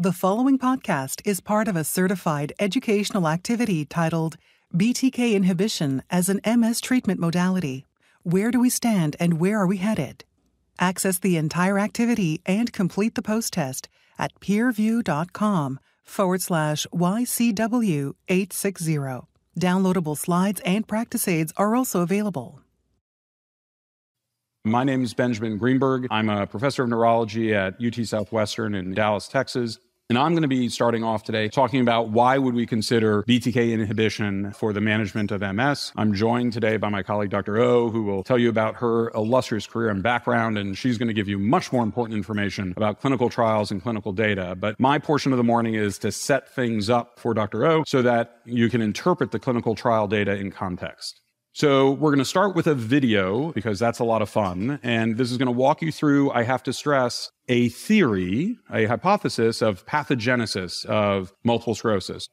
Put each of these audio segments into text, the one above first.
The following podcast is part of a certified educational activity titled BTK Inhibition as an MS Treatment Modality. Where do we stand and where are we headed? Access the entire activity and complete the post test at peerview.com forward slash YCW 860. Downloadable slides and practice aids are also available. My name is Benjamin Greenberg. I'm a professor of neurology at UT Southwestern in Dallas, Texas. And I'm going to be starting off today talking about why would we consider BTK inhibition for the management of MS. I'm joined today by my colleague Dr. O, who will tell you about her illustrious career and background, and she's going to give you much more important information about clinical trials and clinical data. But my portion of the morning is to set things up for Dr. O so that you can interpret the clinical trial data in context. So we're going to start with a video because that's a lot of fun. And this is going to walk you through, I have to stress, a theory, a hypothesis of pathogenesis of multiple sclerosis.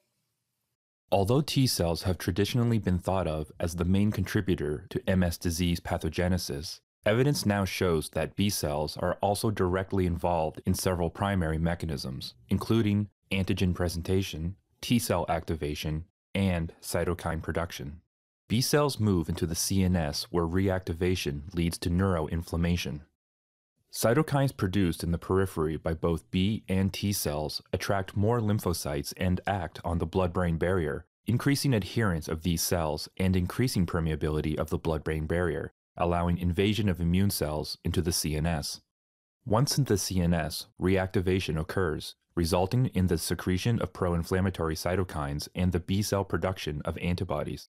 Although T cells have traditionally been thought of as the main contributor to MS disease pathogenesis, evidence now shows that B cells are also directly involved in several primary mechanisms, including antigen presentation, T cell activation, and cytokine production. B cells move into the CNS where reactivation leads to neuroinflammation. Cytokines produced in the periphery by both B and T cells attract more lymphocytes and act on the blood brain barrier, increasing adherence of these cells and increasing permeability of the blood brain barrier, allowing invasion of immune cells into the CNS. Once in the CNS, reactivation occurs, resulting in the secretion of pro inflammatory cytokines and the B cell production of antibodies.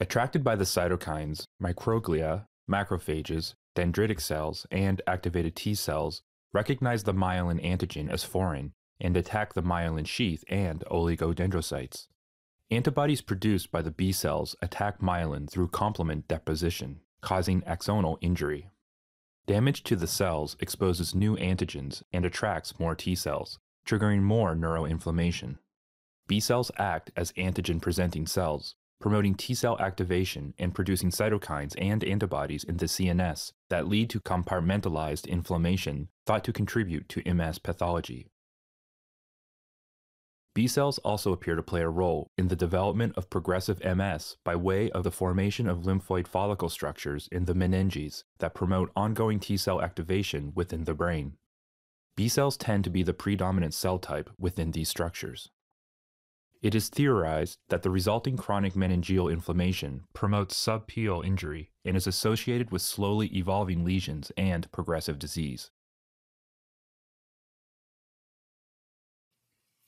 Attracted by the cytokines, microglia, macrophages, dendritic cells, and activated T cells recognize the myelin antigen as foreign and attack the myelin sheath and oligodendrocytes. Antibodies produced by the B cells attack myelin through complement deposition, causing axonal injury. Damage to the cells exposes new antigens and attracts more T cells, triggering more neuroinflammation. B cells act as antigen presenting cells, promoting T cell activation and producing cytokines and antibodies in the CNS that lead to compartmentalized inflammation thought to contribute to MS pathology. B cells also appear to play a role in the development of progressive MS by way of the formation of lymphoid follicle structures in the meninges that promote ongoing T cell activation within the brain. B cells tend to be the predominant cell type within these structures. It is theorized that the resulting chronic meningeal inflammation promotes subpial injury and is associated with slowly evolving lesions and progressive disease.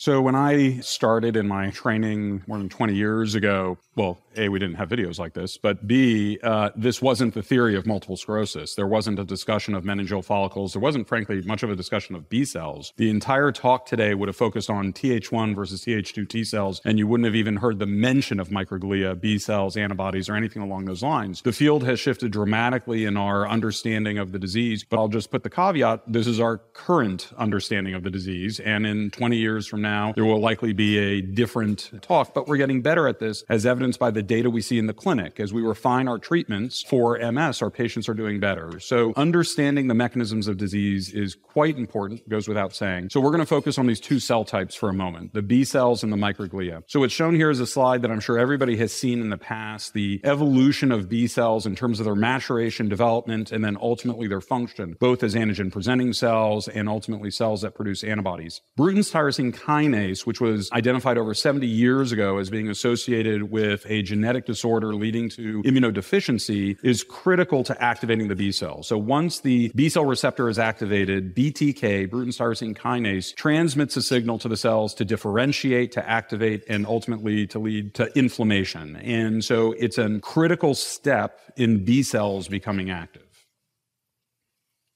So when I started in my training more than 20 years ago, well, A, we didn't have videos like this, but B, uh, this wasn't the theory of multiple sclerosis. There wasn't a discussion of meningeal follicles. There wasn't, frankly, much of a discussion of B cells. The entire talk today would have focused on Th1 versus Th2 T cells, and you wouldn't have even heard the mention of microglia, B cells, antibodies, or anything along those lines. The field has shifted dramatically in our understanding of the disease, but I'll just put the caveat, this is our current understanding of the disease, and in 20 years from now, now. There will likely be a different talk, but we're getting better at this as evidenced by the data we see in the clinic. As we refine our treatments for MS, our patients are doing better. So understanding the mechanisms of disease is quite important, goes without saying. So we're going to focus on these two cell types for a moment, the B cells and the microglia. So what's shown here is a slide that I'm sure everybody has seen in the past, the evolution of B cells in terms of their maturation, development, and then ultimately their function, both as antigen presenting cells and ultimately cells that produce antibodies. Bruton's tyrosine kinase kinase, which was identified over 70 years ago as being associated with a genetic disorder leading to immunodeficiency, is critical to activating the B cell. So once the B cell receptor is activated, BTK, Bruton's tyrosine kinase, transmits a signal to the cells to differentiate, to activate, and ultimately to lead to inflammation. And so it's a critical step in B cells becoming active.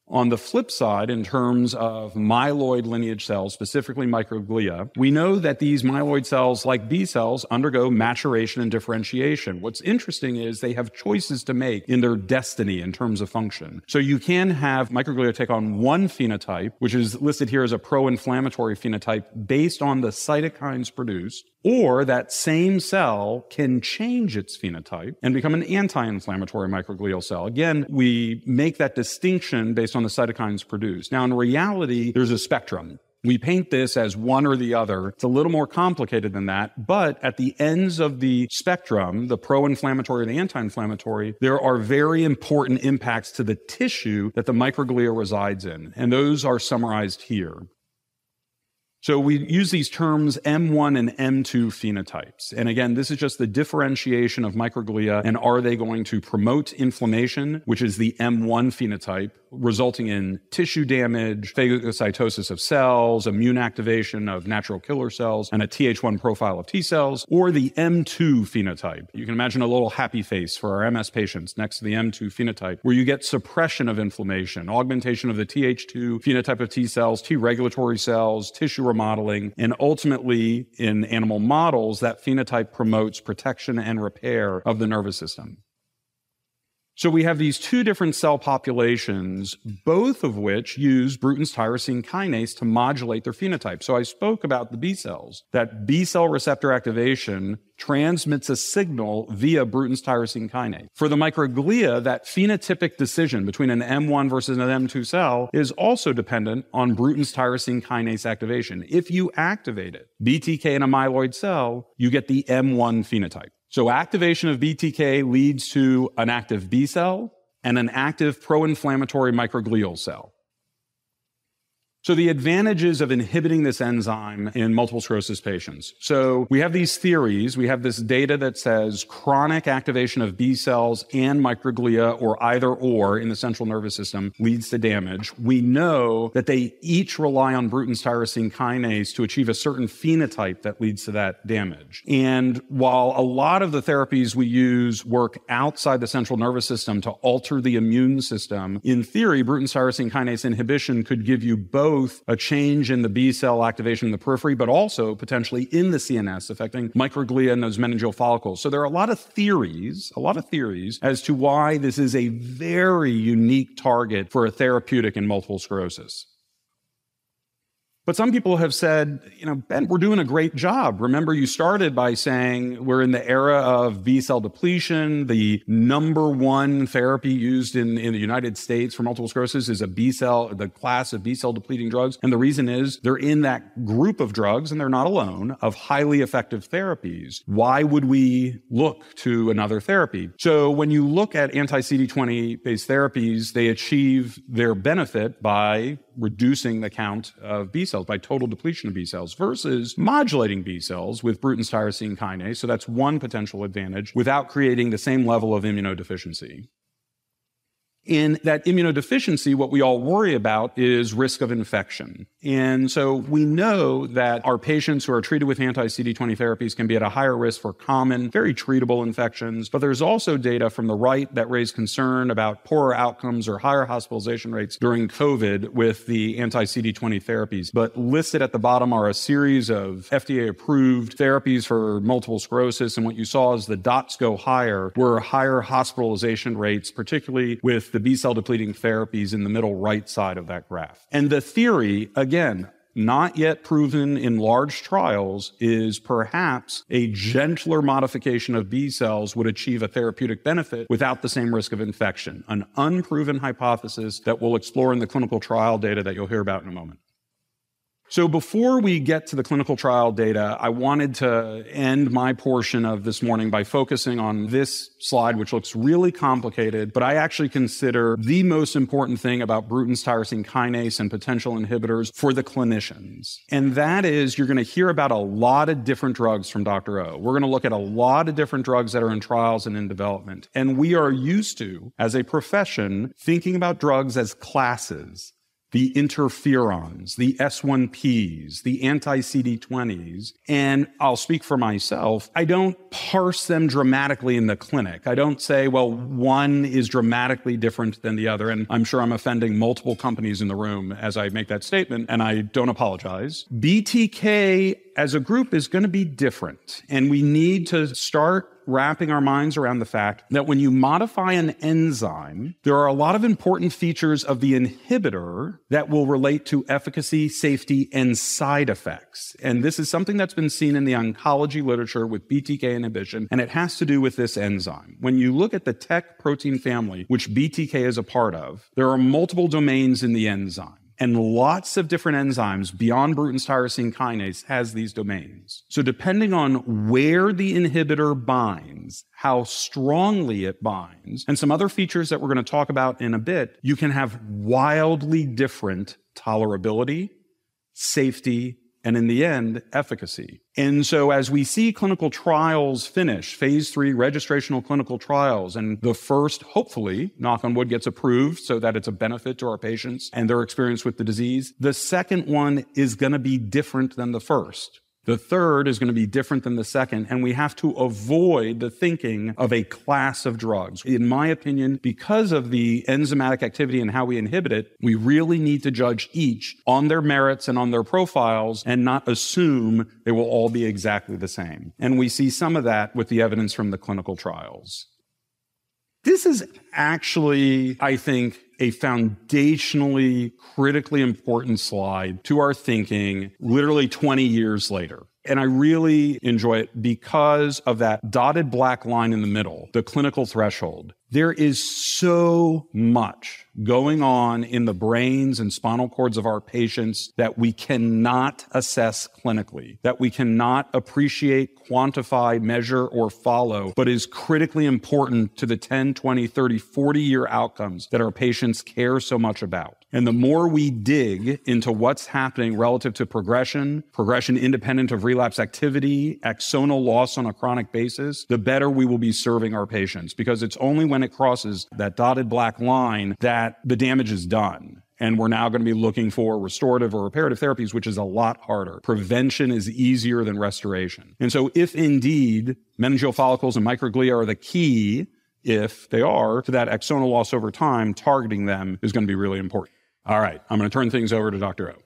On the flip side, in terms of myeloid lineage cells, specifically microglia, we know that these myeloid cells, like B cells, undergo maturation and differentiation. What's interesting is they have choices to make in their destiny in terms of function. So you can have microglia take on one phenotype, which is listed here as a pro-inflammatory phenotype based on the cytokines produced, or that same cell can change its phenotype and become an anti-inflammatory microglial cell. Again, we make that distinction based on the cytokines produced. Now, in reality, there's a spectrum. We paint this as one or the other. It's a little more complicated than that. But at the ends of the spectrum, the pro inflammatory and the anti inflammatory, there are very important impacts to the tissue that the microglia resides in. And those are summarized here. So we use these terms M1 and M2 phenotypes. And again, this is just the differentiation of microglia and are they going to promote inflammation, which is the M1 phenotype, resulting in tissue damage, phagocytosis of cells, immune activation of natural killer cells, and a Th1 profile of T cells, or the M2 phenotype. You can imagine a little happy face for our MS patients next to the M2 phenotype, where you get suppression of inflammation, augmentation of the Th2 phenotype of T cells, T regulatory cells, tissue remodeling, and ultimately in animal models, that phenotype promotes protection and repair of the nervous system. So we have these two different cell populations, both of which use Bruton's tyrosine kinase to modulate their phenotype. So I spoke about the B cells, that B cell receptor activation transmits a signal via Bruton's tyrosine kinase. For the microglia, that phenotypic decision between an M1 versus an M2 cell is also dependent on Bruton's tyrosine kinase activation. If you activate it, BTK in a myeloid cell, you get the M1 phenotype. So activation of BTK leads to an active B cell and an active pro-inflammatory microglial cell. So the advantages of inhibiting this enzyme in multiple sclerosis patients. So we have these theories. We have this data that says chronic activation of B cells and microglia or either or in the central nervous system leads to damage. We know that they each rely on Bruton's tyrosine kinase to achieve a certain phenotype that leads to that damage. And while a lot of the therapies we use work outside the central nervous system to alter the immune system, in theory, Bruton's tyrosine kinase inhibition could give you both both a change in the B cell activation in the periphery, but also potentially in the CNS, affecting microglia and those meningeal follicles. So there are a lot of theories, a lot of theories as to why this is a very unique target for a therapeutic in multiple sclerosis. But some people have said, you know, Ben, we're doing a great job. Remember, you started by saying we're in the era of B cell depletion. The number one therapy used in, in the United States for multiple sclerosis is a B cell, the class of B cell depleting drugs. And the reason is they're in that group of drugs, and they're not alone, of highly effective therapies. Why would we look to another therapy? So when you look at anti CD20 based therapies, they achieve their benefit by reducing the count of B cells by total depletion of B cells versus modulating B cells with Bruton's tyrosine kinase. So that's one potential advantage without creating the same level of immunodeficiency. In that immunodeficiency, what we all worry about is risk of infection. And so we know that our patients who are treated with anti-CD20 therapies can be at a higher risk for common, very treatable infections. But there's also data from the right that raise concern about poorer outcomes or higher hospitalization rates during COVID with the anti-CD20 therapies. But listed at the bottom are a series of FDA approved therapies for multiple sclerosis. And what you saw is the dots go higher were higher hospitalization rates, particularly with the B cell depleting therapies in the middle right side of that graph. And the theory, again, not yet proven in large trials, is perhaps a gentler modification of B cells would achieve a therapeutic benefit without the same risk of infection. An unproven hypothesis that we'll explore in the clinical trial data that you'll hear about in a moment. So before we get to the clinical trial data, I wanted to end my portion of this morning by focusing on this slide, which looks really complicated, but I actually consider the most important thing about Bruton's tyrosine kinase and potential inhibitors for the clinicians. And that is you're going to hear about a lot of different drugs from Dr. O. We're going to look at a lot of different drugs that are in trials and in development. And we are used to, as a profession, thinking about drugs as classes the interferons, the S1Ps, the anti CD20s. And I'll speak for myself. I don't parse them dramatically in the clinic. I don't say, well, one is dramatically different than the other. And I'm sure I'm offending multiple companies in the room as I make that statement, and I don't apologize. BTK as a group is going to be different. And we need to start wrapping our minds around the fact that when you modify an enzyme, there are a lot of important features of the inhibitor that will relate to efficacy, safety, and side effects. And this is something that's been seen in the oncology literature with BTK inhibition, and it has to do with this enzyme. When you look at the TEC protein family, which BTK is a part of, there are multiple domains in the enzyme. And lots of different enzymes beyond Bruton's tyrosine kinase has these domains. So depending on where the inhibitor binds, how strongly it binds, and some other features that we're going to talk about in a bit, you can have wildly different tolerability, safety, and in the end, efficacy. And so as we see clinical trials finish, phase three registrational clinical trials, and the first, hopefully, knock on wood, gets approved so that it's a benefit to our patients and their experience with the disease, the second one is going to be different than the first. The third is going to be different than the second, and we have to avoid the thinking of a class of drugs. In my opinion, because of the enzymatic activity and how we inhibit it, we really need to judge each on their merits and on their profiles and not assume they will all be exactly the same. And we see some of that with the evidence from the clinical trials. This is actually, I think, a foundationally critically important slide to our thinking literally 20 years later. And I really enjoy it because of that dotted black line in the middle, the clinical threshold. There is so much going on in the brains and spinal cords of our patients that we cannot assess clinically, that we cannot appreciate, quantify, measure, or follow, but is critically important to the 10, 20, 30, 40 year outcomes that our patients care so much about. And the more we dig into what's happening relative to progression, progression independent of relapse activity, axonal loss on a chronic basis, the better we will be serving our patients because it's only when it crosses that dotted black line that the damage is done. And we're now going to be looking for restorative or reparative therapies, which is a lot harder. Prevention is easier than restoration. And so if indeed meningeal follicles and microglia are the key, if they are, to that axonal loss over time, targeting them is going to be really important. All right, I'm going to turn things over to Dr. O.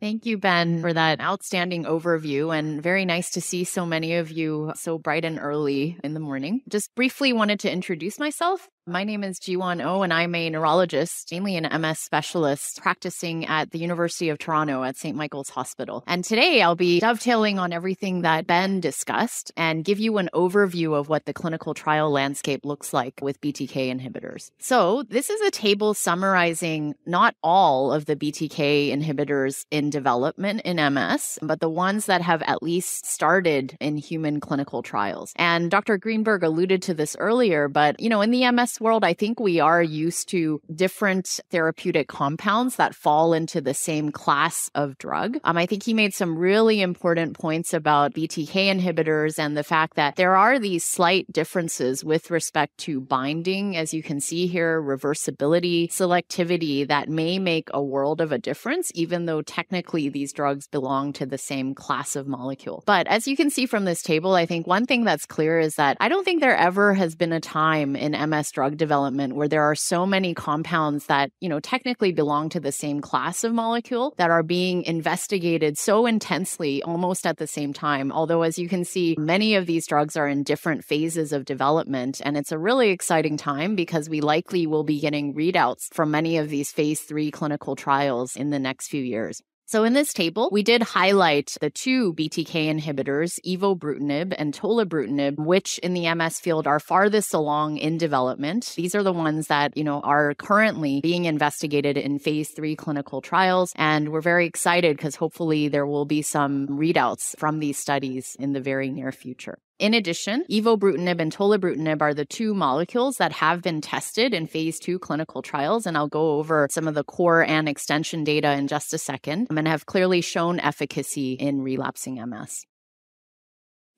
Thank you, Ben, for that outstanding overview and very nice to see so many of you so bright and early in the morning. Just briefly wanted to introduce myself. My name is Jiwon Oh, and I'm a neurologist, mainly an MS specialist, practicing at the University of Toronto at St. Michael's Hospital. And today I'll be dovetailing on everything that Ben discussed and give you an overview of what the clinical trial landscape looks like with BTK inhibitors. So, this is a table summarizing not all of the BTK inhibitors in development in MS, but the ones that have at least started in human clinical trials. And Dr. Greenberg alluded to this earlier, but you know, in the MS world, I think we are used to different therapeutic compounds that fall into the same class of drug. Um, I think he made some really important points about BTK inhibitors and the fact that there are these slight differences with respect to binding, as you can see here, reversibility, selectivity that may make a world of a difference, even though technically these drugs belong to the same class of molecule. But as you can see from this table, I think one thing that's clear is that I don't think there ever has been a time in MS drug drug development where there are so many compounds that, you know, technically belong to the same class of molecule that are being investigated so intensely almost at the same time. Although, as you can see, many of these drugs are in different phases of development. And it's a really exciting time because we likely will be getting readouts from many of these phase three clinical trials in the next few years. So in this table, we did highlight the two BTK inhibitors, evobrutinib and tolebrutinib, which in the MS field are farthest along in development. These are the ones that, you know, are currently being investigated in phase three clinical trials. And we're very excited because hopefully there will be some readouts from these studies in the very near future. In addition, evobrutinib and tolebrutinib are the two molecules that have been tested in phase two clinical trials. And I'll go over some of the core and extension data in just a second and have clearly shown efficacy in relapsing MS.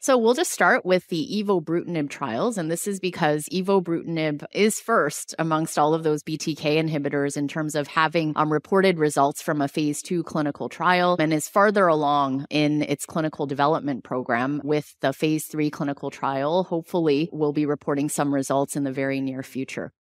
So we'll just start with the evobrutinib trials. And this is because evobrutinib is first amongst all of those BTK inhibitors in terms of having um, reported results from a phase two clinical trial and is farther along in its clinical development program with the phase three clinical trial. Hopefully, we'll be reporting some results in the very near future.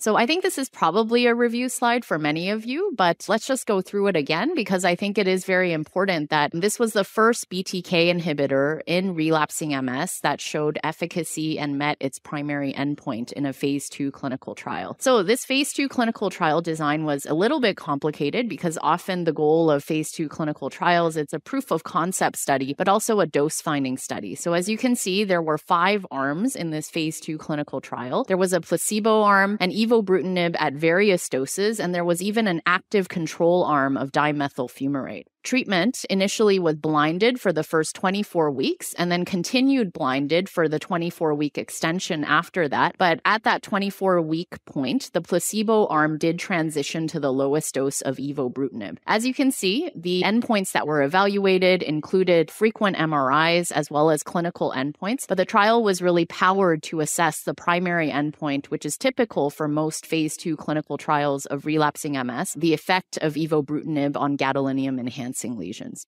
So I think this is probably a review slide for many of you, but let's just go through it again because I think it is very important that this was the first BTK inhibitor in relapsing MS that showed efficacy and met its primary endpoint in a phase two clinical trial. So this phase two clinical trial design was a little bit complicated because often the goal of phase two clinical trials, it's a proof of concept study, but also a dose finding study. So as you can see, there were five arms in this phase two clinical trial. There was a placebo arm, and even evobrutinib at various doses, and there was even an active control arm of dimethyl fumarate. Treatment initially was blinded for the first 24 weeks and then continued blinded for the 24 week extension after that. But at that 24 week point, the placebo arm did transition to the lowest dose of evobrutinib. As you can see, the endpoints that were evaluated included frequent MRIs as well as clinical endpoints, but the trial was really powered to assess the primary endpoint, which is typical for most phase two clinical trials of relapsing MS, the effect of evobrutinib on gadolinium enhanced lesions.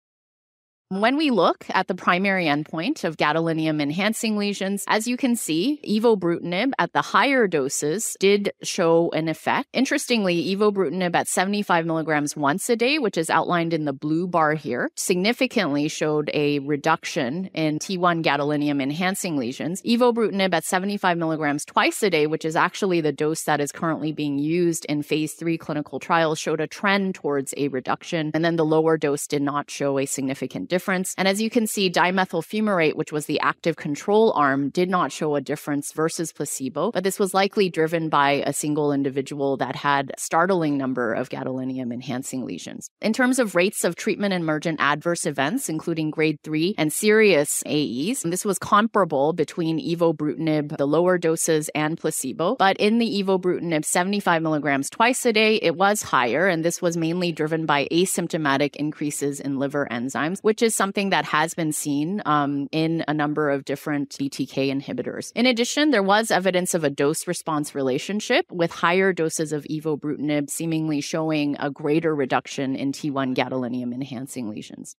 When we look at the primary endpoint of gadolinium enhancing lesions, as you can see, evobrutinib at the higher doses did show an effect. Interestingly, evobrutinib at 75 milligrams once a day, which is outlined in the blue bar here, significantly showed a reduction in T1 gadolinium enhancing lesions. Evobrutinib at 75 milligrams twice a day, which is actually the dose that is currently being used in phase three clinical trials, showed a trend towards a reduction. And then the lower dose did not show a significant difference difference. And as you can see, dimethyl fumarate, which was the active control arm, did not show a difference versus placebo, but this was likely driven by a single individual that had startling number of gadolinium enhancing lesions. In terms of rates of treatment emergent adverse events, including grade 3 and serious AEs, this was comparable between evobrutinib, the lower doses, and placebo. But in the evobrutinib 75 milligrams twice a day, it was higher, and this was mainly driven by asymptomatic increases in liver enzymes, which is is something that has been seen um, in a number of different BTK inhibitors. In addition, there was evidence of a dose response relationship with higher doses of evobrutinib seemingly showing a greater reduction in T1 gadolinium enhancing lesions.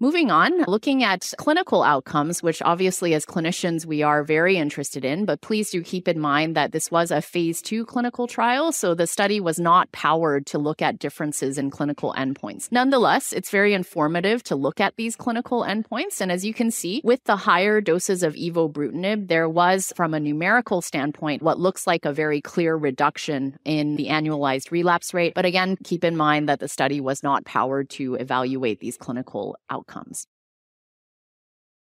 Moving on, looking at clinical outcomes, which obviously as clinicians we are very interested in, but please do keep in mind that this was a phase two clinical trial, so the study was not powered to look at differences in clinical endpoints. Nonetheless, it's very informative to look at these clinical endpoints, and as you can see, with the higher doses of evobrutinib, there was, from a numerical standpoint, what looks like a very clear reduction in the annualized relapse rate. But again, keep in mind that the study was not powered to evaluate these clinical outcomes outcomes.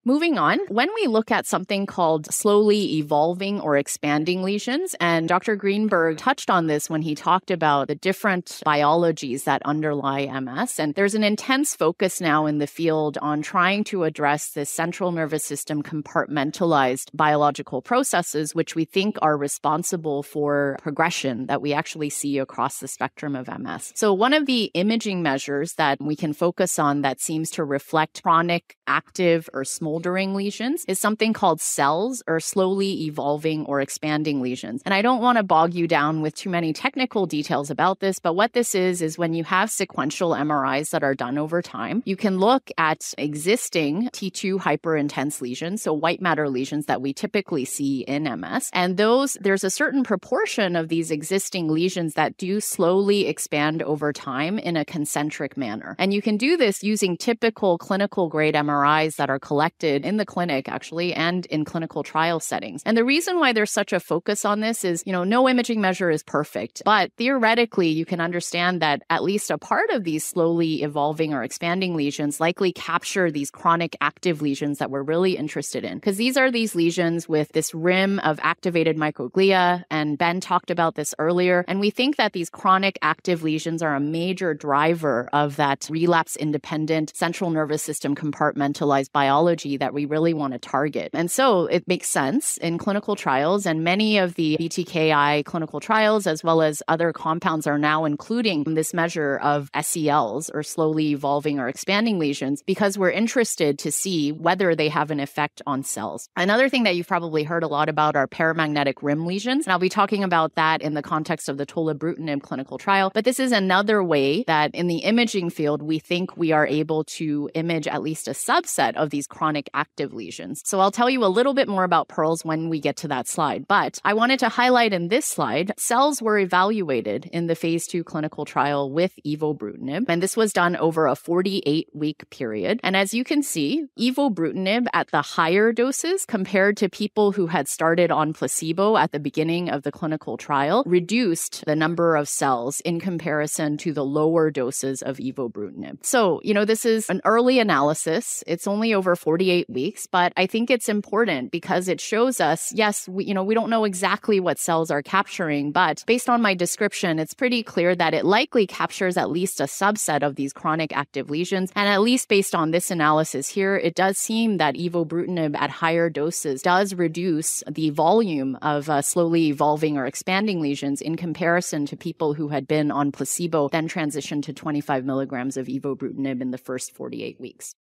Moving on, when we look at something called slowly evolving or expanding lesions, and Dr. Greenberg touched on this when he talked about the different biologies that underlie MS. And there's an intense focus now in the field on trying to address this central nervous system compartmentalized biological processes, which we think are responsible for progression that we actually see across the spectrum of MS. So, one of the imaging measures that we can focus on that seems to reflect chronic, active, or small smoldering lesions is something called SELs or slowly evolving or expanding lesions. And I don't want to bog you down with too many technical details about this, but what this is, is when you have sequential MRIs that are done over time, you can look at existing T2 hyperintense lesions, so white matter lesions that we typically see in MS. And those, there's a certain proportion of these existing lesions that do slowly expand over time in a concentric manner. And you can do this using typical clinical grade MRIs that are collected in the clinic actually and in clinical trial settings. And the reason why there's such a focus on this is, you know, no imaging measure is perfect, but theoretically you can understand that at least a part of these slowly evolving or expanding lesions likely capture these chronic active lesions that we're really interested in. Because these are these lesions with this rim of activated microglia. And Ben talked about this earlier. And we think that these chronic active lesions are a major driver of that relapse independent central nervous system compartmentalized biology that we really want to target. And so it makes sense in clinical trials, and many of the BTKI clinical trials, as well as other compounds, are now including this measure of SELs or slowly evolving or expanding lesions because we're interested to see whether they have an effect on SELs. Another thing that you've probably heard a lot about are paramagnetic rim lesions. And I'll be talking about that in the context of the tolebrutinib clinical trial. But this is another way that in the imaging field, we think we are able to image at least a subset of these chronic chronic active lesions. So I'll tell you a little bit more about pearls when we get to that slide. But I wanted to highlight in this slide, SELs were evaluated in the phase two clinical trial with evobrutinib. And this was done over a 48 week period. And as you can see, evobrutinib at the higher doses compared to people who had started on placebo at the beginning of the clinical trial reduced the number of SELs in comparison to the lower doses of evobrutinib. So, you know, this is an early analysis. It's only over 40 48 weeks, but I think it's important because it shows us, yes, we, you know, we don't know exactly what SELs are capturing, but based on my description, it's pretty clear that it likely captures at least a subset of these chronic active lesions. And at least based on this analysis here, it does seem that evobrutinib at higher doses does reduce the volume of uh, slowly evolving or expanding lesions in comparison to people who had been on placebo, then transitioned to 25 milligrams of evobrutinib in the first 48 weeks.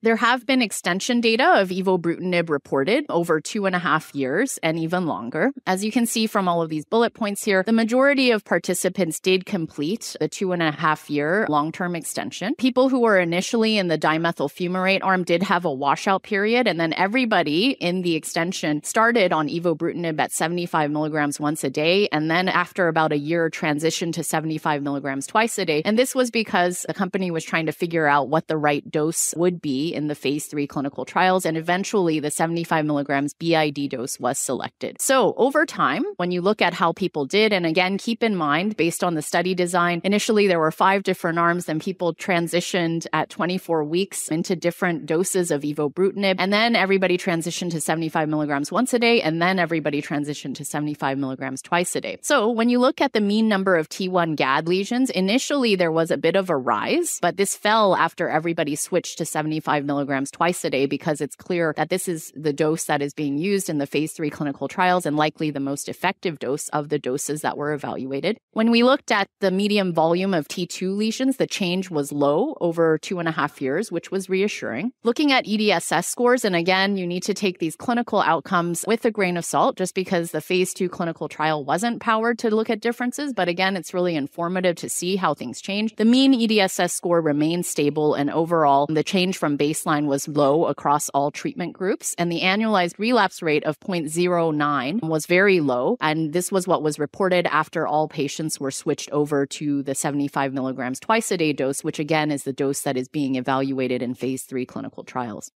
There have been extension data of evobrutinib reported over two and a half years and even longer. As you can see from all of these bullet points here, the majority of participants did complete the two and a half year long term extension. People who were initially in the dimethyl fumarate arm did have a washout period, and then everybody in the extension started on evobrutinib at 75 milligrams once a day, and then after about a year transitioned to 75 milligrams twice a day. And this was because the company was trying to figure out what the right dose would be in the phase three clinical trials. And eventually, the 75 milligrams BID dose was selected. So, over time, when you look at how people did, and again, keep in mind, based on the study design, initially there were five different arms, then people transitioned at 24 weeks into different doses of evobrutinib. And then everybody transitioned to 75 milligrams once a day. And then everybody transitioned to 75 milligrams twice a day. So, when you look at the mean number of T1 GAD lesions, initially there was a bit of a rise, but this fell after everybody switched to 75 5 milligrams twice a day because it's clear that this is the dose that is being used in the phase three clinical trials and likely the most effective dose of the doses that were evaluated. When we looked at the medium volume of T2 lesions, the change was low over two and a half years, which was reassuring. Looking at EDSS scores, and again, you need to take these clinical outcomes with a grain of salt just because the phase two clinical trial wasn't powered to look at differences. But again, it's really informative to see how things change. The mean EDSS score remained stable, and overall, the change from baseline baseline was low across all treatment groups, and the annualized relapse rate of 0.09 was very low. And this was what was reported after all patients were switched over to the 75 milligrams twice a day dose, which again is the dose that is being evaluated in phase three clinical trials.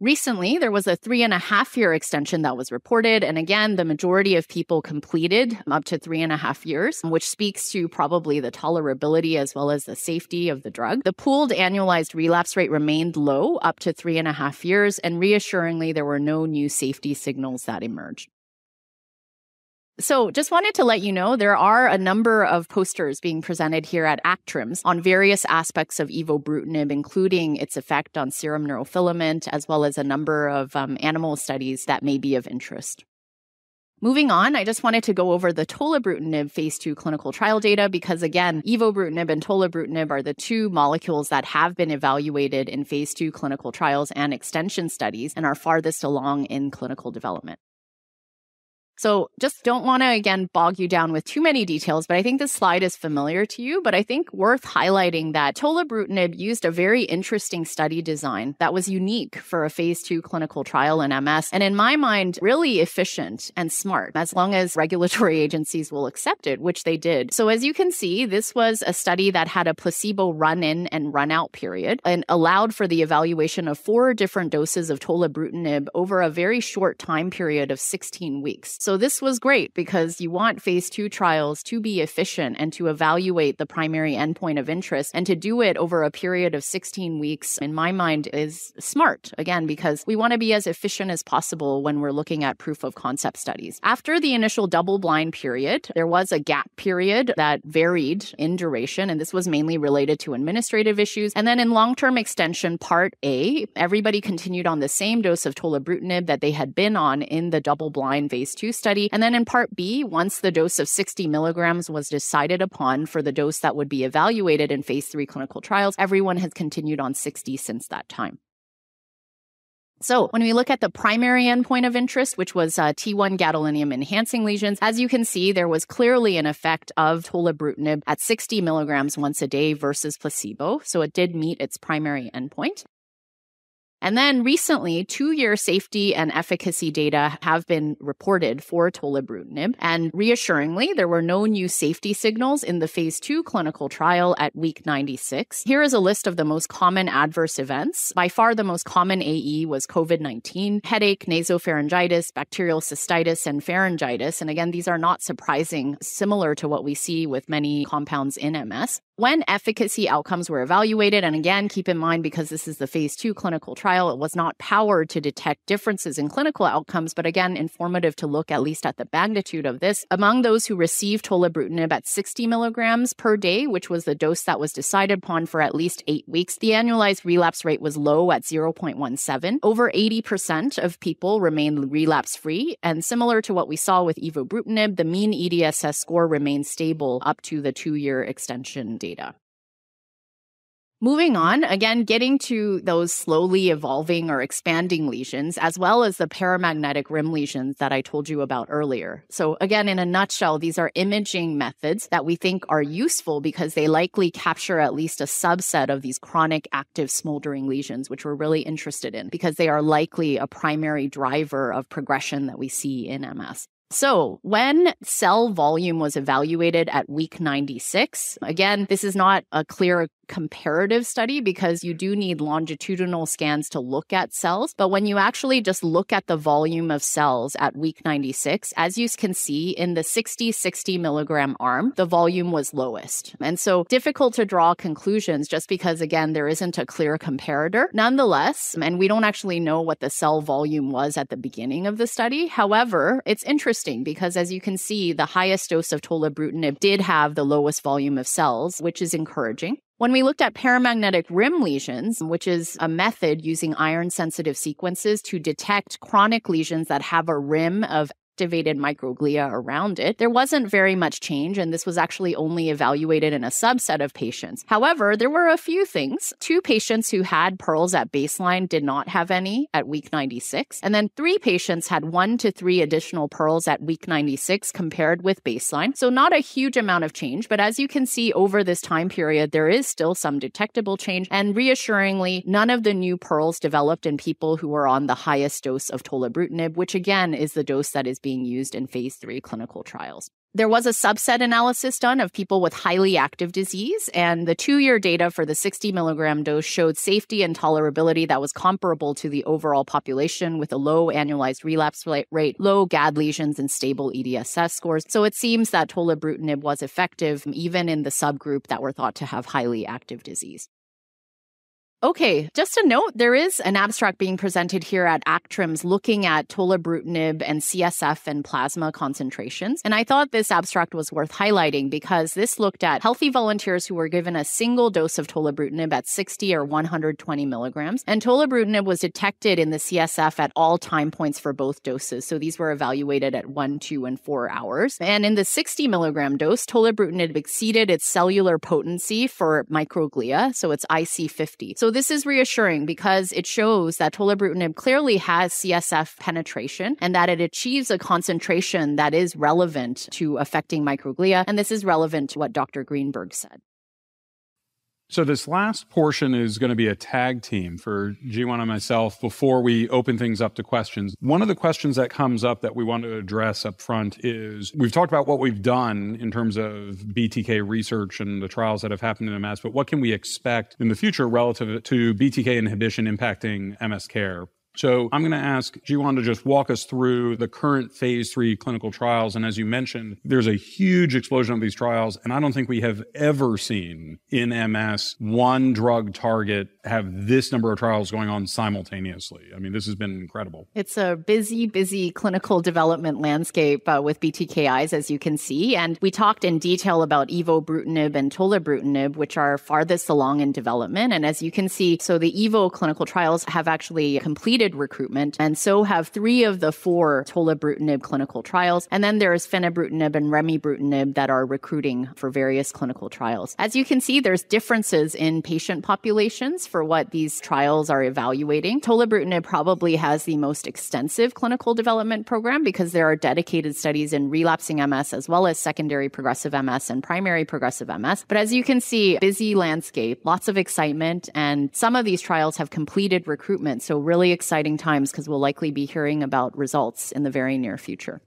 Recently, there was a three and a half year extension that was reported. And again, the majority of people completed up to three and a half years, which speaks to probably the tolerability as well as the safety of the drug. The pooled annualized relapse rate remained low up to three and a half years. And reassuringly, there were no new safety signals that emerged. So, just wanted to let you know there are a number of posters being presented here at ACTRIMS on various aspects of evobrutinib, including its effect on serum neurofilament, as well as a number of um, animal studies that may be of interest. Moving on, I just wanted to go over the tolebrutinib phase two clinical trial data because, again, evobrutinib and tolebrutinib are the two molecules that have been evaluated in phase two clinical trials and extension studies and are farthest along in clinical development. So just don't want to again bog you down with too many details, but I think this slide is familiar to you. But I think worth highlighting that tolebrutinib used a very interesting study design that was unique for a phase two clinical trial in MS. And in my mind, really efficient and smart as long as regulatory agencies will accept it, which they did. So as you can see, this was a study that had a placebo run in and run out period and allowed for the evaluation of four different doses of tolebrutinib over a very short time period of 16 weeks. So this was great because you want phase two trials to be efficient and to evaluate the primary endpoint of interest and to do it over a period of 16 weeks, in my mind, is smart. Again, because we want to be as efficient as possible when we're looking at proof of concept studies. After the initial double blind period, there was a gap period that varied in duration, and this was mainly related to administrative issues. And then in long term extension, part A, everybody continued on the same dose of tolebrutinib that they had been on in the double blind phase two study. And then in part B, once the dose of 60 milligrams was decided upon for the dose that would be evaluated in phase three clinical trials, everyone has continued on 60 since that time. So, when we look at the primary endpoint of interest, which was uh, T1 gadolinium enhancing lesions, as you can see, there was clearly an effect of tolebrutinib at 60 milligrams once a day versus placebo. So, it did meet its primary endpoint. And then recently, two year safety and efficacy data have been reported for tolebrutinib. And reassuringly, there were no new safety signals in the phase two clinical trial at week 96. Here is a list of the most common adverse events. By far, the most common AE was COVID 19, headache, nasopharyngitis, bacterial cystitis, and pharyngitis. And again, these are not surprising, similar to what we see with many compounds in MS. When efficacy outcomes were evaluated, and again, keep in mind because this is the phase two clinical trial, it was not powered to detect differences in clinical outcomes, but again, informative to look at least at the magnitude of this. Among those who received tolebrutinib at 60 milligrams per day, which was the dose that was decided upon for at least eight weeks, the annualized relapse rate was low at 0.17. Over 80% of people remained relapse free, and similar to what we saw with evobrutinib, the mean EDSS score remained stable up to the two year extension data. Moving on, again, getting to those slowly evolving or expanding lesions, as well as the paramagnetic rim lesions that I told you about earlier. So, again, in a nutshell, these are imaging methods that we think are useful because they likely capture at least a subset of these chronic active smoldering lesions, which we're really interested in because they are likely a primary driver of progression that we see in MS. So, when SEL volume was evaluated at week 96, again, this is not a clear comparative study because you do need longitudinal scans to look at SELs. But when you actually just look at the volume of SELs at week 96, as you can see in the 60 60 milligram arm, the volume was lowest. And so difficult to draw conclusions just because, again, there isn't a clear comparator. Nonetheless, and we don't actually know what the SEL volume was at the beginning of the study. However, it's interesting because as you can see, the highest dose of tolebrutinib did have the lowest volume of SELs, which is encouraging. When we looked at paramagnetic rim lesions, which is a method using iron sensitive sequences to detect chronic lesions that have a rim of activated microglia around it, there wasn't very much change, and this was actually only evaluated in a subset of patients. However, there were a few things. Two patients who had pearls at baseline did not have any at week 96, and then three patients had one to three additional pearls at week 96 compared with baseline. So, not a huge amount of change, but as you can see over this time period, there is still some detectable change, and reassuringly, none of the new pearls developed in people who were on the highest dose of tolebrutinib, which again is the dose that is being used in phase three clinical trials. There was a subset analysis done of people with highly active disease, and the two year data for the 60 milligram dose showed safety and tolerability that was comparable to the overall population with a low annualized relapse rate, low GAD lesions, and stable EDSS scores. So it seems that tolebrutinib was effective even in the subgroup that were thought to have highly active disease. Okay, just a note, there is an abstract being presented here at ACTRIMS looking at tolebrutinib and CSF and plasma concentrations. And I thought this abstract was worth highlighting because this looked at healthy volunteers who were given a single dose of tolebrutinib at 60 or 120 milligrams. And tolebrutinib was detected in the CSF at all time points for both doses. So these were evaluated at one, two, and four hours. And in the 60 milligram dose, tolebrutinib exceeded its cellular potency for microglia. So it's IC50. So so this is reassuring because it shows that tolebrutinib clearly has CSF penetration and that it achieves a concentration that is relevant to affecting microglia. And this is relevant to what Dr. Greenberg said. So this last portion is going to be a tag team for Jiwon and myself before we open things up to questions. One of the questions that comes up that we want to address up front is we've talked about what we've done in terms of BTK research and the trials that have happened in MS, but what can we expect in the future relative to BTK inhibition impacting MS care? So I'm going to ask Jiwon to just walk us through the current phase three clinical trials. And as you mentioned, there's a huge explosion of these trials. And I don't think we have ever seen in MS one drug target have this number of trials going on simultaneously. I mean, this has been incredible. It's a busy, busy clinical development landscape uh, with BTKIs, as you can see. And we talked in detail about evobrutinib and tolebrutinib, which are farthest along in development. And as you can see, so the evo clinical trials have actually completed completed recruitment, and so have three of the four tolebrutinib clinical trials. And then there's fenebrutinib and remibrutinib that are recruiting for various clinical trials. As you can see, there's differences in patient populations for what these trials are evaluating. Tolebrutinib probably has the most extensive clinical development program because there are dedicated studies in relapsing MS as well as secondary progressive MS and primary progressive MS. But as you can see, busy landscape, lots of excitement, and some of these trials have completed recruitment. So really exciting times because we'll likely be hearing about results in the very near future.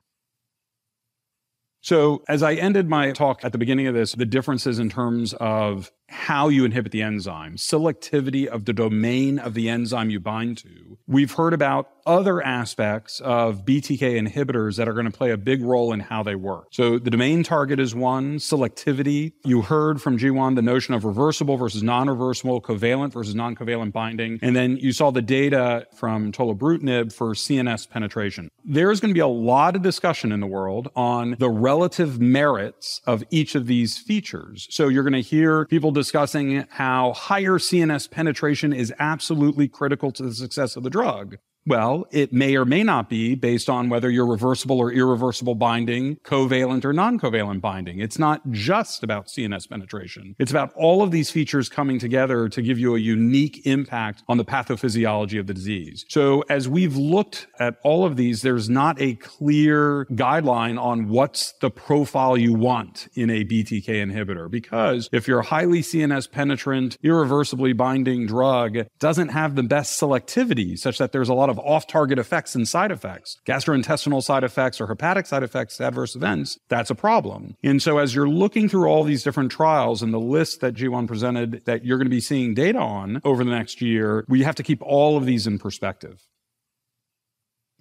So, as I ended my talk at the beginning of this, the differences in terms of how you inhibit the enzyme, selectivity of the domain of the enzyme you bind to. We've heard about other aspects of BTK inhibitors that are going to play a big role in how they work. So the domain target is one, selectivity. You heard from Jiwon the notion of reversible versus non-reversible, covalent versus non-covalent binding. And then you saw the data from tolebrutinib for CNS penetration. There's going to be a lot of discussion in the world on the relative merits of each of these features. So you're going to hear people discussing how higher CNS penetration is absolutely critical to the success of the drug. Well, it may or may not be based on whether you're reversible or irreversible binding, covalent or non-covalent binding. It's not just about CNS penetration. It's about all of these features coming together to give you a unique impact on the pathophysiology of the disease. So as we've looked at all of these, there's not a clear guideline on what's the profile you want in a BTK inhibitor. Because if you're a highly CNS penetrant, irreversibly binding drug doesn't have the best selectivity such that there's a lot of off target effects and side effects, gastrointestinal side effects or hepatic side effects, adverse events, that's a problem. And so as you're looking through all these different trials and the list that Jiwon presented that you're going to be seeing data on over the next year, we have to keep all of these in perspective.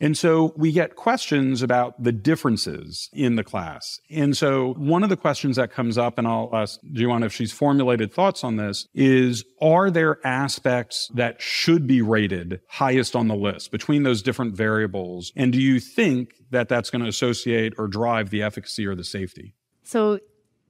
And so we get questions about the differences in the class. And so one of the questions that comes up, and I'll ask Jiwon if she's formulated thoughts on this, is are there aspects that should be rated highest on the list between those different variables? And do you think that that's going to associate or drive the efficacy or the safety? So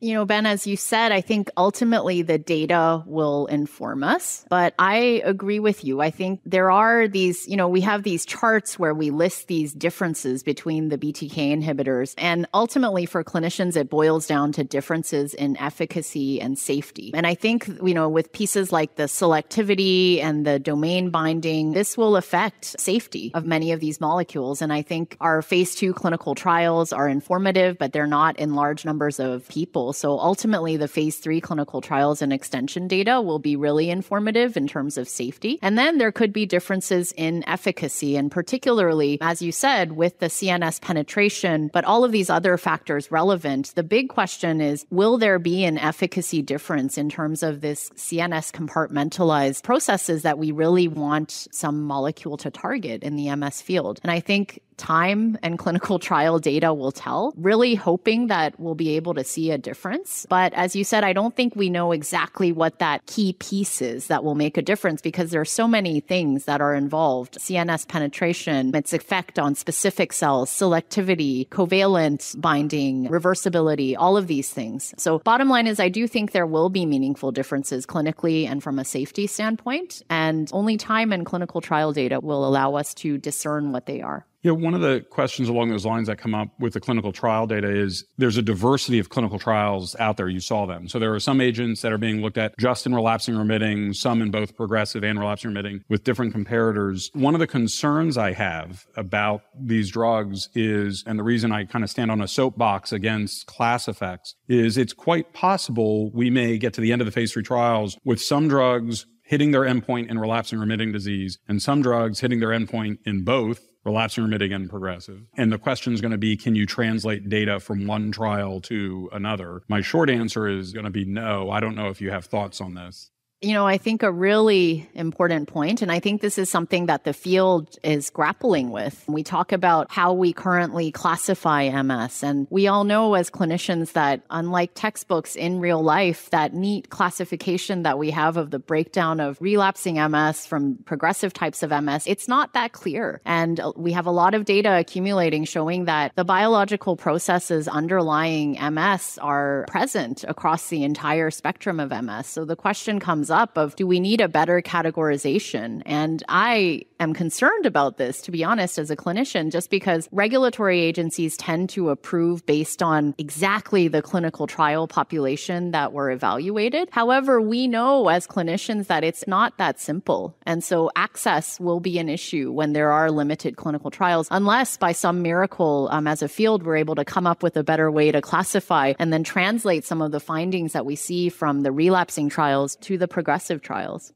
you know, Ben, as you said, I think ultimately the data will inform us. But I agree with you. I think there are these, you know, we have these charts where we list these differences between the BTK inhibitors. And ultimately for clinicians, it boils down to differences in efficacy and safety. And I think, you know, with pieces like the selectivity and the domain binding, this will affect safety of many of these molecules. And I think our phase two clinical trials are informative, but they're not in large numbers of people. So ultimately, the phase three clinical trials and extension data will be really informative in terms of safety. And then there could be differences in efficacy, and particularly, as you said, with the CNS penetration, but all of these other factors relevant. The big question is will there be an efficacy difference in terms of this CNS compartmentalized processes that we really want some molecule to target in the MS field? And I think time and clinical trial data will tell. Really hoping that we'll be able to see a difference. But as you said, I don't think we know exactly what that key piece is that will make a difference because there are so many things that are involved. CNS penetration, its effect on specific cells, selectivity, covalent binding, reversibility, all of these things. So bottom line is I do think there will be meaningful differences clinically and from a safety standpoint. And only time and clinical trial data will allow us to discern what they are. Yeah, one of the questions along those lines that come up with the clinical trial data is there's a diversity of clinical trials out there. You saw them. So there are some agents that are being looked at just in relapsing remitting, some in both progressive and relapsing remitting with different comparators. One of the concerns I have about these drugs is, and the reason I kind of stand on a soapbox against class effects is it's quite possible we may get to the end of the phase three trials with some drugs hitting their endpoint in relapsing remitting disease and some drugs hitting their endpoint in both relapsing remitting and progressive. And the question is going to be can you translate data from one trial to another? My short answer is going to be no. I don't know if you have thoughts on this you know, I think a really important point, and I think this is something that the field is grappling with. We talk about how we currently classify MS, and we all know as clinicians that unlike textbooks in real life, that neat classification that we have of the breakdown of relapsing MS from progressive types of MS, it's not that clear. And we have a lot of data accumulating showing that the biological processes underlying MS are present across the entire spectrum of MS. So the question comes comes up of do we need a better categorization? And I am concerned about this, to be honest, as a clinician, just because regulatory agencies tend to approve based on exactly the clinical trial population that were evaluated. However, we know as clinicians that it's not that simple. And so access will be an issue when there are limited clinical trials, unless by some miracle, um, as a field, we're able to come up with a better way to classify and then translate some of the findings that we see from the relapsing trials to the progressive trials.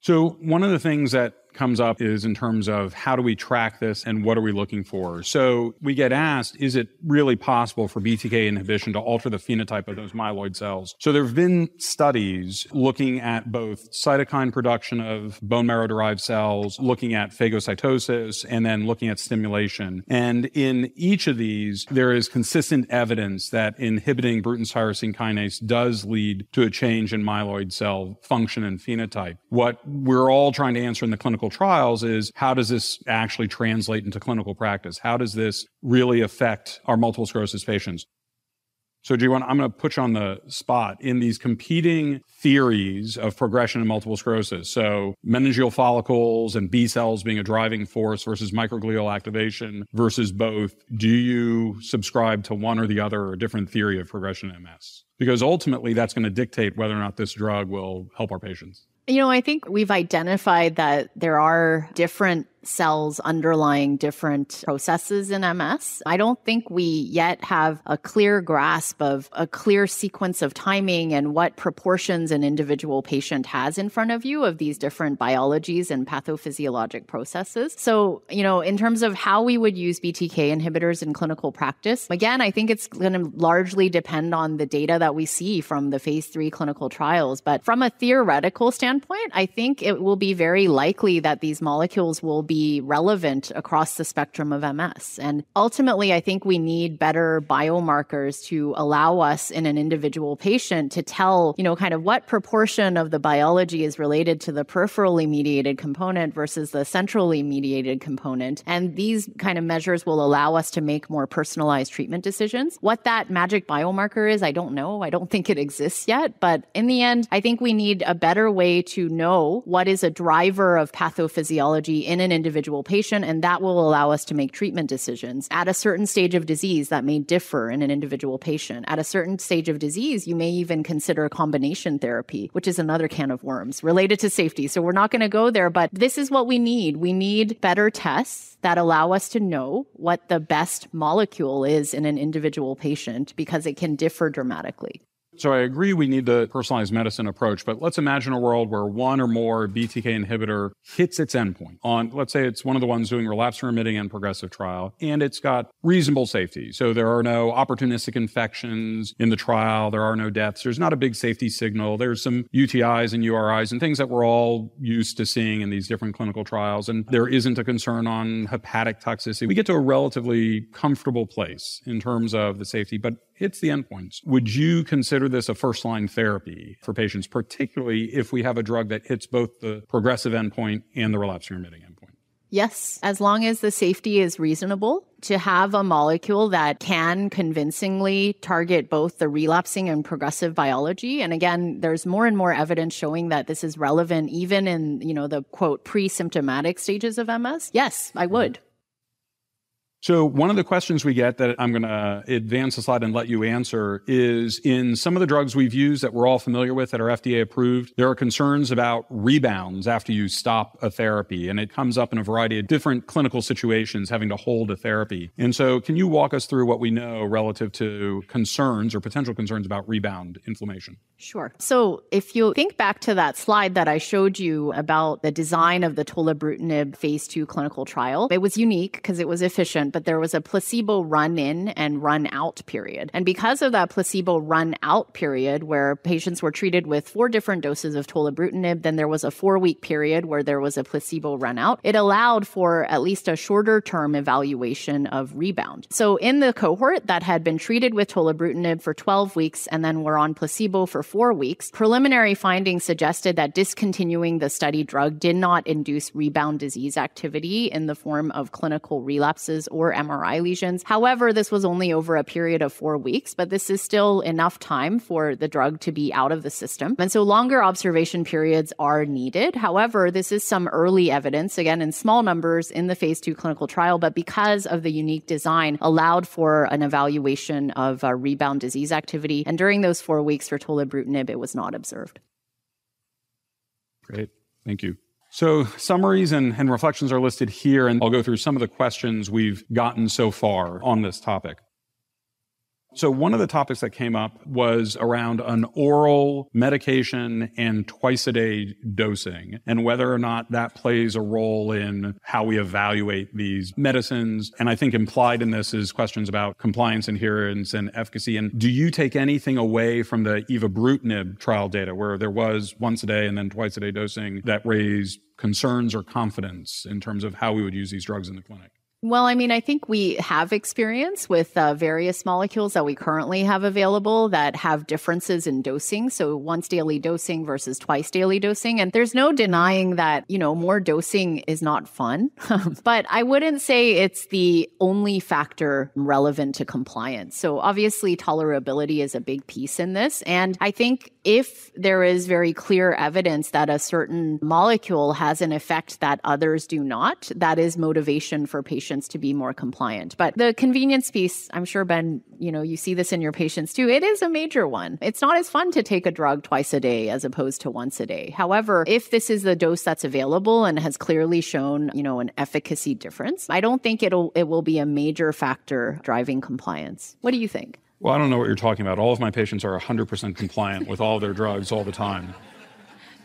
So, one of the things that comes up is in terms of how do we track this and what are we looking for? So we get asked, is it really possible for BTK inhibition to alter the phenotype of those myeloid cells? So there have been studies looking at both cytokine production of bone marrow derived cells, looking at phagocytosis, and then looking at stimulation. And in each of these, there is consistent evidence that inhibiting Bruton tyrosine kinase does lead to a change in myeloid cell function and phenotype. What we're all trying to answer in the clinical clinical trials is how does this actually translate into clinical practice? How does this really affect our multiple sclerosis patients? So, Jiwon, I'm going to put you on the spot in these competing theories of progression in multiple sclerosis. So, meningeal follicles and B cells being a driving force versus microglial activation versus both. Do you subscribe to one or the other or a different theory of progression in MS? Because ultimately, that's going to dictate whether or not this drug will help our patients. You know, I think we've identified that there are different cells underlying different processes in MS. I don't think we yet have a clear grasp of a clear sequence of timing and what proportions an individual patient has in front of you of these different biologies and pathophysiologic processes. So, you know, in terms of how we would use BTK inhibitors in clinical practice, again, I think it's going to largely depend on the data that we see from the phase three clinical trials. But from a theoretical standpoint, I think it will be very likely that these molecules will be relevant across the spectrum of MS. And ultimately, I think we need better biomarkers to allow us in an individual patient to tell, you know, kind of what proportion of the biology is related to the peripherally mediated component versus the centrally mediated component. And these kind of measures will allow us to make more personalized treatment decisions. What that magic biomarker is, I don't know. I don't think it exists yet. But in the end, I think we need a better way to know what is a driver of pathophysiology in an individual patient, and that will allow us to make treatment decisions. At a certain stage of disease, that may differ in an individual patient. At a certain stage of disease, you may even consider combination therapy, which is another can of worms related to safety. So we're not going to go there, but this is what we need. We need better tests that allow us to know what the best molecule is in an individual patient because it can differ dramatically. So I agree we need the personalized medicine approach, but let's imagine a world where one or more BTK inhibitor hits its endpoint on, let's say it's one of the ones doing relapse remitting and progressive trial, and it's got reasonable safety. So there are no opportunistic infections in the trial. There are no deaths. There's not a big safety signal. There's some UTIs and URIs and things that we're all used to seeing in these different clinical trials. And there isn't a concern on hepatic toxicity. We get to a relatively comfortable place in terms of the safety, but hits the endpoints. Would you consider this a first line therapy for patients, particularly if we have a drug that hits both the progressive endpoint and the relapsing remitting endpoint? Yes, as long as the safety is reasonable to have a molecule that can convincingly target both the relapsing and progressive biology. And again, there's more and more evidence showing that this is relevant even in, you know, the quote pre-symptomatic stages of MS. Yes, I would. So one of the questions we get that I'm going to uh, advance the slide and let you answer is in some of the drugs we've used that we're all familiar with that are FDA approved, there are concerns about rebounds after you stop a therapy. And it comes up in a variety of different clinical situations having to hold a therapy. And so can you walk us through what we know relative to concerns or potential concerns about rebound inflammation? Sure. So if you think back to that slide that I showed you about the design of the tolebrutinib phase two clinical trial, it was unique because it was efficient, but there was a placebo run in and run out period. And because of that placebo run out period where patients were treated with four different doses of tolebrutinib, then there was a four week period where there was a placebo run out. It allowed for at least a shorter term evaluation of rebound. So in the cohort that had been treated with tolebrutinib for 12 weeks and then were on placebo for four weeks, preliminary findings suggested that discontinuing the study drug did not induce rebound disease activity in the form of clinical relapses or MRI lesions. However, this was only over a period of four weeks, but this is still enough time for the drug to be out of the system. And so longer observation periods are needed. However, this is some early evidence, again, in small numbers in the phase two clinical trial, but because of the unique design, allowed for an evaluation of uh, rebound disease activity. And during those four weeks for tolebrutinib, it was not observed. Great. Thank you. So, summaries and, and, reflections are listed here, and I'll go through some of the questions we've gotten so far on this topic. So, one of the topics that came up was around an oral medication and twice a day dosing, and whether or not that plays a role in how we evaluate these medicines. And I think implied in this is questions about compliance, adherence, and efficacy. And do you take anything away from the evobrutinib trial data, where there was once a day and then twice a day dosing that raised concerns or confidence in terms of how we would use these drugs in the clinic? Well, I mean, I think we have experience with uh, various molecules that we currently have available that have differences in dosing. So once daily dosing versus twice daily dosing. And there's no denying that, you know, more dosing is not fun. but I wouldn't say it's the only factor relevant to compliance. So obviously tolerability is a big piece in this. And I think if there is very clear evidence that a certain molecule has an effect that others do not, that is motivation for patients patients to be more compliant. But the convenience piece, I'm sure, Ben, you know, you see this in your patients too. It is a major one. It's not as fun to take a drug twice a day as opposed to once a day. However, if this is the dose that's available and has clearly shown, you know, an efficacy difference, I don't think it'll, it will be a major factor driving compliance. What do you think? Well, I don't know what you're talking about. All of my patients are 100% compliant with all their drugs all the time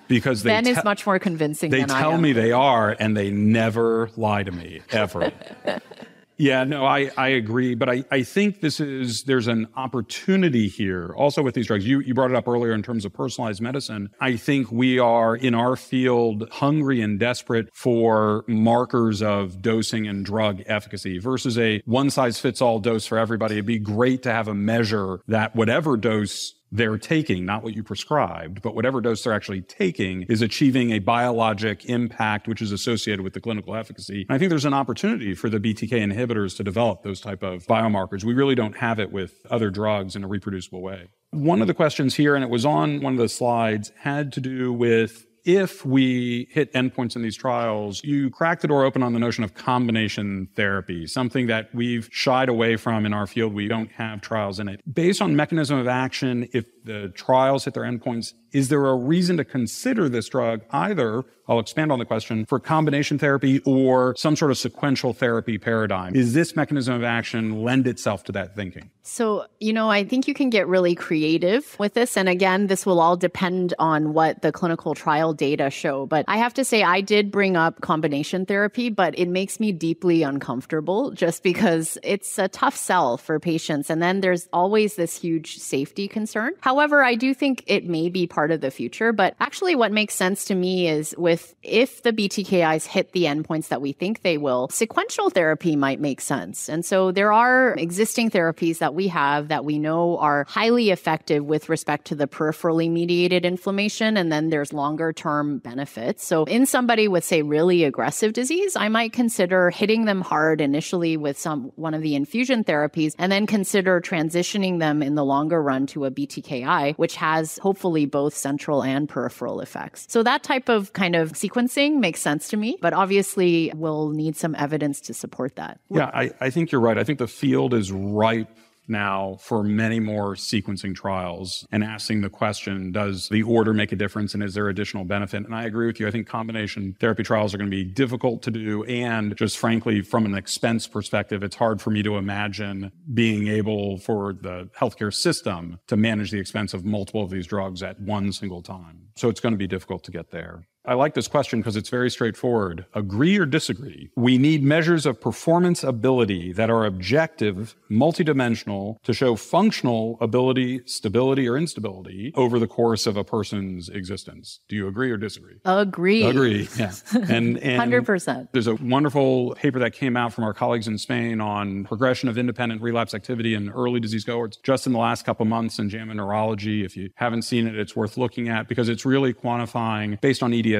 because they Ben te- is much more convincing. They tell me they are, and they never lie to me ever. yeah, no, I, I agree, but I, I think this is there's an opportunity here also with these drugs. You you brought it up earlier in terms of personalized medicine. I think we are in our field hungry and desperate for markers of dosing and drug efficacy versus a one size fits all dose for everybody. It'd be great to have a measure that whatever dose they're taking, not what you prescribed, but whatever dose they're actually taking is achieving a biologic impact which is associated with the clinical efficacy. And I think there's an opportunity for the BTK inhibitors to develop those type of biomarkers. We really don't have it with other drugs in a reproducible way. One of the questions here, and it was on one of the slides, had to do with if we hit endpoints in these trials, you crack the door open on the notion of combination therapy, something that we've shied away from in our field. We don't have trials in it. Based on mechanism of action, if the trials hit their endpoints, is there a reason to consider this drug either, I'll expand on the question, for combination therapy or some sort of sequential therapy paradigm? Is this mechanism of action lend itself to that thinking? So, you know, I think you can get really creative with this. And again, this will all depend on what the clinical trial data show. But I have to say, I did bring up combination therapy, but it makes me deeply uncomfortable just because it's a tough sell for patients. And then there's always this huge safety concern. However, I do think it may be part of the future. But actually, what makes sense to me is with if the BTKIs hit the endpoints that we think they will, sequential therapy might make sense. And so there are existing therapies that we have that we know are highly effective with respect to the peripherally mediated inflammation. And then there's longer term benefits. So in somebody with, say, really aggressive disease, I might consider hitting them hard initially with some one of the infusion therapies and then consider transitioning them in the longer run to a BTKI, which has hopefully both both central and peripheral effects. So that type of kind of sequencing makes sense to me, but obviously we'll need some evidence to support that. Yeah, I, I think you're right. I think the field is ripe now for many more sequencing trials and asking the question, does the order make a difference and is there additional benefit? And I agree with you. I think combination therapy trials are going to be difficult to do. And just frankly, from an expense perspective, it's hard for me to imagine being able for the healthcare system to manage the expense of multiple of these drugs at one single time. So it's going to be difficult to get there. I like this question because it's very straightforward. Agree or disagree? We need measures of performance ability that are objective, multidimensional, to show functional ability, stability, or instability over the course of a person's existence. Do you agree or disagree? Agree. Agree. Yeah. And, and 100%. There's a wonderful paper that came out from our colleagues in Spain on progression of independent relapse activity in early disease cohorts just in the last couple months in JAMA Neurology. If you haven't seen it, it's worth looking at because it's really quantifying based on EDSS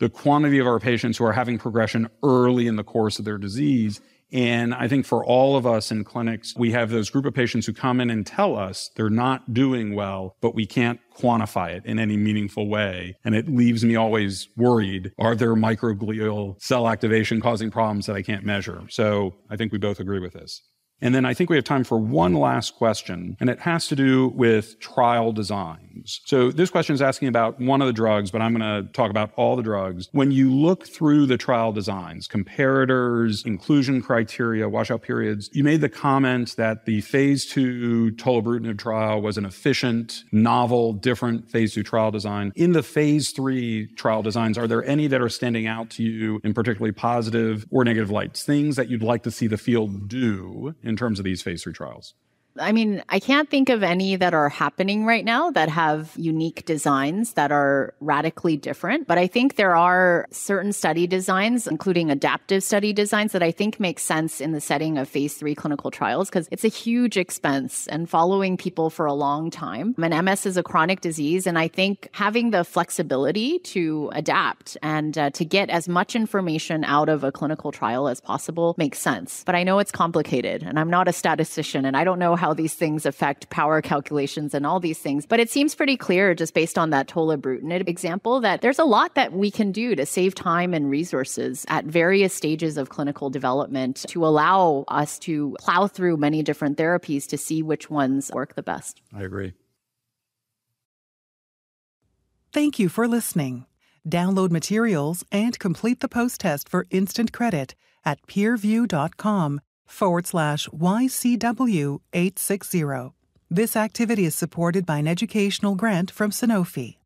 The quantity of our patients who are having progression early in the course of their disease. And I think for all of us in clinics, we have those group of patients who come in and tell us they're not doing well, but we can't quantify it in any meaningful way. And it leaves me always worried. Are there microglial cell activation causing problems that I can't measure? So I think we both agree with this. And then I think we have time for one last question, and it has to do with trial designs. So this question is asking about one of the drugs, but I'm going to talk about all the drugs. When you look through the trial designs, comparators, inclusion criteria, washout periods, you made the comment that the phase two tolebrutinib trial was an efficient, novel, different phase two trial design. In the phase three trial designs, are there any that are standing out to you in particularly positive or negative lights? Things that you'd like to see the field do in terms of these phase three trials? I mean, I can't think of any that are happening right now that have unique designs that are radically different. But I think there are certain study designs, including adaptive study designs, that I think make sense in the setting of phase three clinical trials because it's a huge expense and following people for a long time. And MS is a chronic disease. And I think having the flexibility to adapt and uh, to get as much information out of a clinical trial as possible makes sense. But I know it's complicated and I'm not a statistician and I don't know how these things affect power calculations and all these things. But it seems pretty clear just based on that tolebrutinib example that there's a lot that we can do to save time and resources at various stages of clinical development to allow us to plow through many different therapies to see which ones work the best. I agree. Thank you for listening. Download materials and complete the post test for instant credit at peerview.com forward slash YCW 860. This activity is supported by an educational grant from Sanofi.